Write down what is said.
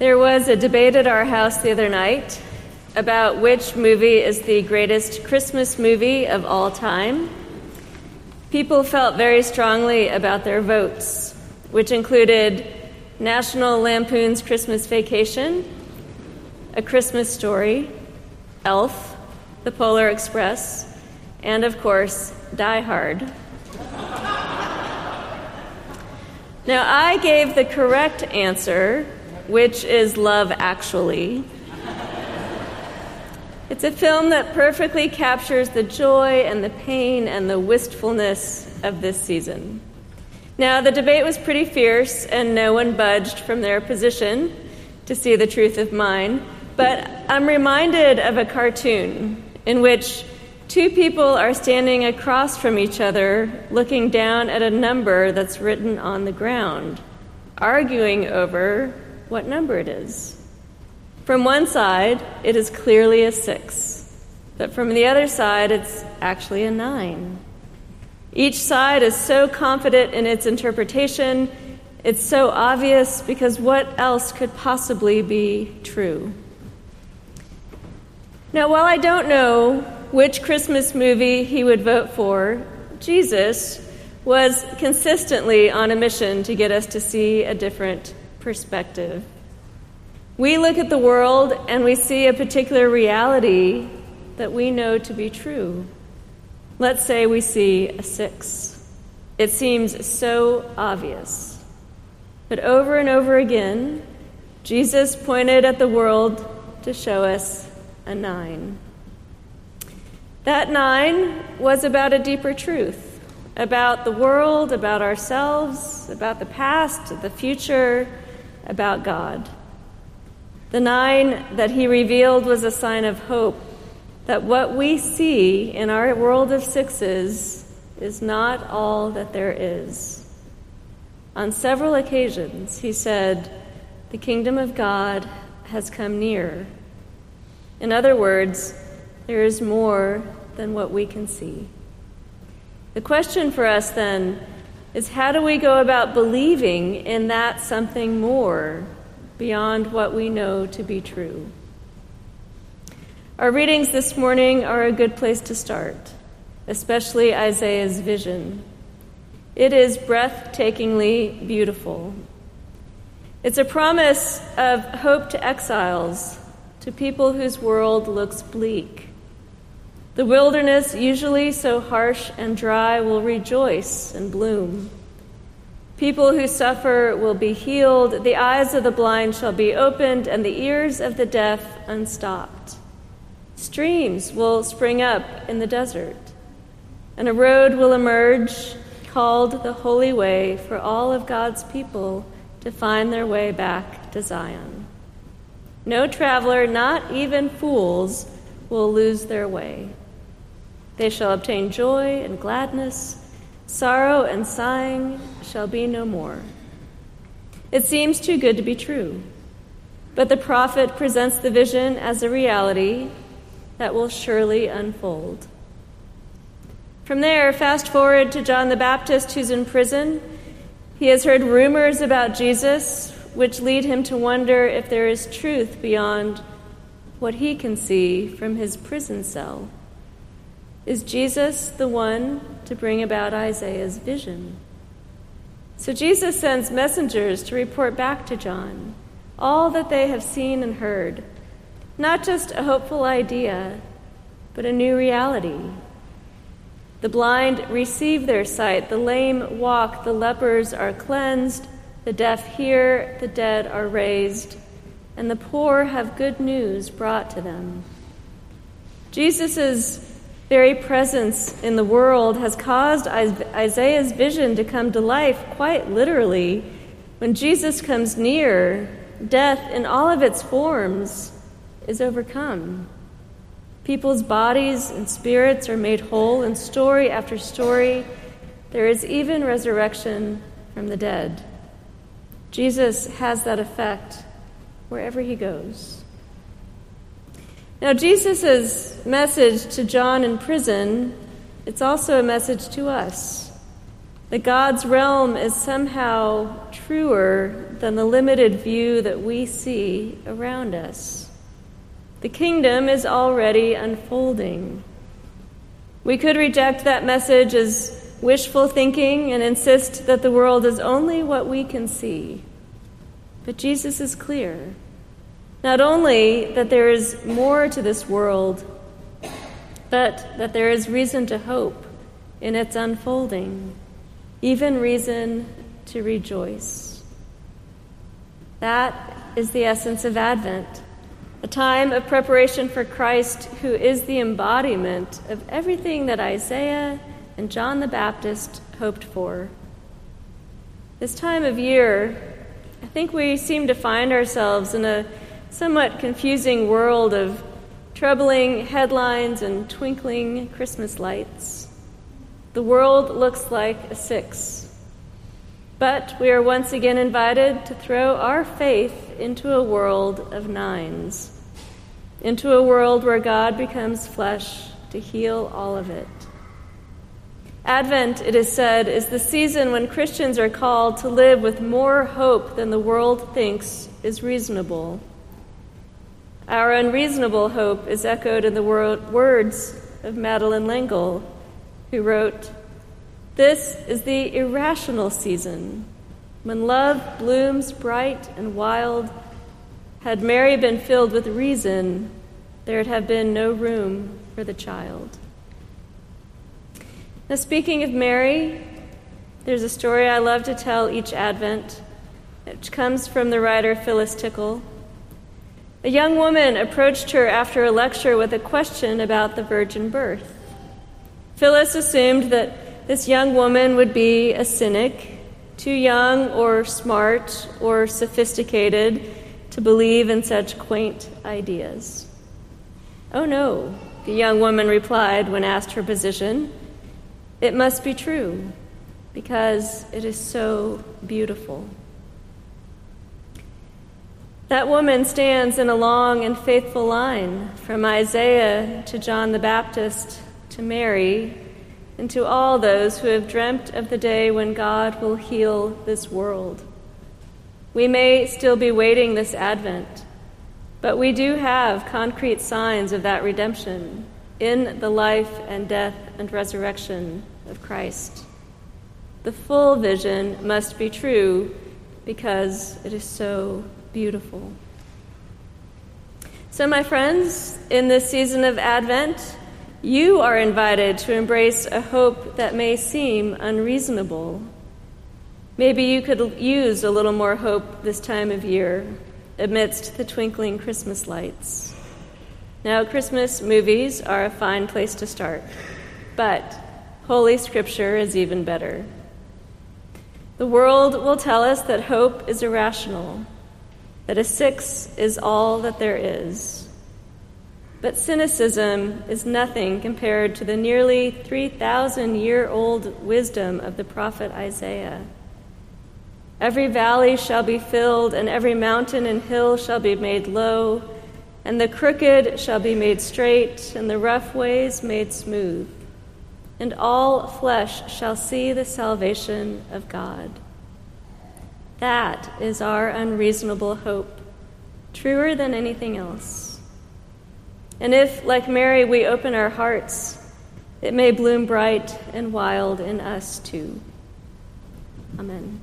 There was a debate at our house the other night about which movie is the greatest Christmas movie of all time. People felt very strongly about their votes, which included National Lampoon's Christmas Vacation, A Christmas Story, Elf, The Polar Express, and of course, Die Hard. now, I gave the correct answer which is Love Actually. It's a film that perfectly captures the joy and the pain and the wistfulness of this season. Now, the debate was pretty fierce, and no one budged from their position to see the truth of mine, but I'm reminded of a cartoon in which two people are standing across from each other, looking down at a number that's written on the ground, arguing over what number it is. From one side, it is clearly a six, but from the other side, it's actually a nine. Each side is so confident in its interpretation, it's so obvious because what else could possibly be true? Now, while I don't know which Christmas movie he would vote for, Jesus was consistently on a mission to get us to see a different perspective. We look at the world and we see a particular reality that we know to be true. Let's say we see a six. It seems so obvious. But over and over again, Jesus pointed at the world to show us a nine. That nine was about a deeper truth about the world, about ourselves, about the past, the future, about God. The nine that he revealed was a sign of hope that what we see in our world of sixes is not all that there is. On several occasions, he said, The kingdom of God has come near. In other words, there is more than what we can see. The question for us then is how do we go about believing in that something more beyond what we know to be true? Our readings this morning are a good place to start, especially Isaiah's vision. It is breathtakingly beautiful. It's a promise of hope to exiles, to people whose world looks bleak. The wilderness, usually so harsh and dry, will rejoice and bloom. People who suffer will be healed, the eyes of the blind shall be opened, and the ears of the deaf unstopped. Streams will spring up in the desert, and a road will emerge called the Holy Way for all of God's people to find their way back to Zion. No traveler, not even fools, will lose their way. They shall obtain joy and gladness, sorrow and sighing shall be no more. It seems too good to be true, but the prophet presents the vision as a reality that will surely unfold. From there, fast forward to John the Baptist, who's in prison. He has heard rumors about Jesus, which lead him to wonder if there is truth beyond what he can see from his prison cell. Is Jesus the one to bring about Isaiah's vision? So Jesus sends messengers to report back to John all that they have seen and heard, not just a hopeful idea, but a new reality. The blind receive their sight, the lame walk, the lepers are cleansed, the deaf hear, the dead are raised, and the poor have good news brought to them. Jesus' very presence in the world has caused Isaiah's vision to come to life quite literally. When Jesus comes near, death in all of its forms is overcome. People's bodies and spirits are made whole, and story after story, there is even resurrection from the dead. Jesus has that effect wherever he goes. Now, Jesus' message to John in prison, it's also a message to us that God's realm is somehow truer than the limited view that we see around us. The kingdom is already unfolding. We could reject that message as wishful thinking and insist that the world is only what we can see. But Jesus is clear. Not only that there is more to this world, but that there is reason to hope in its unfolding, even reason to rejoice. That is the essence of Advent, a time of preparation for Christ, who is the embodiment of everything that Isaiah and John the Baptist hoped for. This time of year, I think we seem to find ourselves in a somewhat confusing world of troubling headlines and twinkling Christmas lights. The world looks like a six. But we are once again invited to throw our faith into a world of nines, into a world where God becomes flesh to heal all of it. Advent, it is said, is the season when Christians are called to live with more hope than the world thinks is reasonable. Our unreasonable hope is echoed in the words of Madeleine L'Engle, who wrote, This is the irrational season, when love blooms bright and wild. Had Mary been filled with reason, there'd have been no room for the child. Now, speaking of Mary, there's a story I love to tell each Advent, which comes from the writer Phyllis Tickle. A young woman approached her after a lecture with a question about the virgin birth. Phyllis assumed that this young woman would be a cynic, too young or smart or sophisticated to believe in such quaint ideas. Oh no, the young woman replied when asked her position. It must be true because it is so beautiful. That woman stands in a long and faithful line from Isaiah to John the Baptist to Mary and to all those who have dreamt of the day when God will heal this world. We may still be waiting this Advent, but we do have concrete signs of that redemption in the life and death and resurrection of Christ. The full vision must be true because it is so beautiful. So, my friends, in this season of Advent, you are invited to embrace a hope that may seem unreasonable. Maybe you could use a little more hope this time of year amidst the twinkling Christmas lights. Now, Christmas movies are a fine place to start, but Holy Scripture is even better. The world will tell us that hope is irrational that a six is all that there is. But cynicism is nothing compared to the nearly 3,000 year old wisdom of the prophet Isaiah. Every valley shall be filled, and every mountain and hill shall be made low, and the crooked shall be made straight, and the rough ways made smooth. And all flesh shall see the salvation of God. That is our unreasonable hope, truer than anything else. And if, like Mary, we open our hearts, it may bloom bright and wild in us too. Amen.